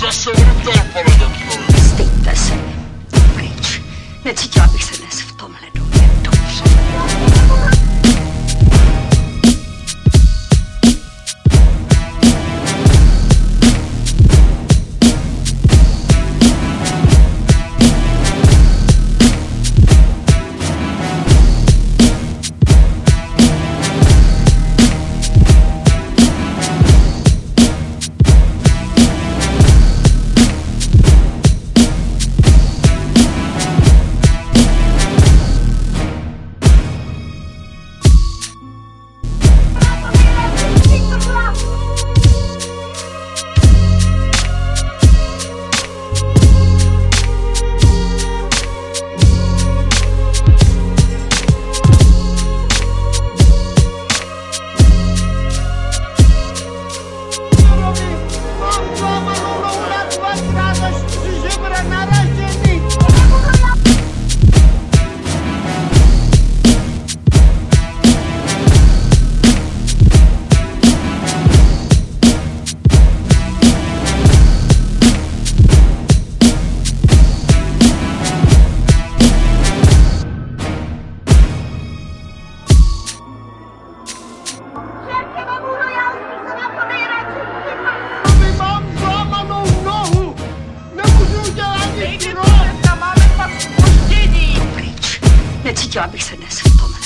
zase vrtel, pane doktore. Se. Pryč. Necítila bych se dnes v tomhle domě ne 지켜야 백선에서 도만.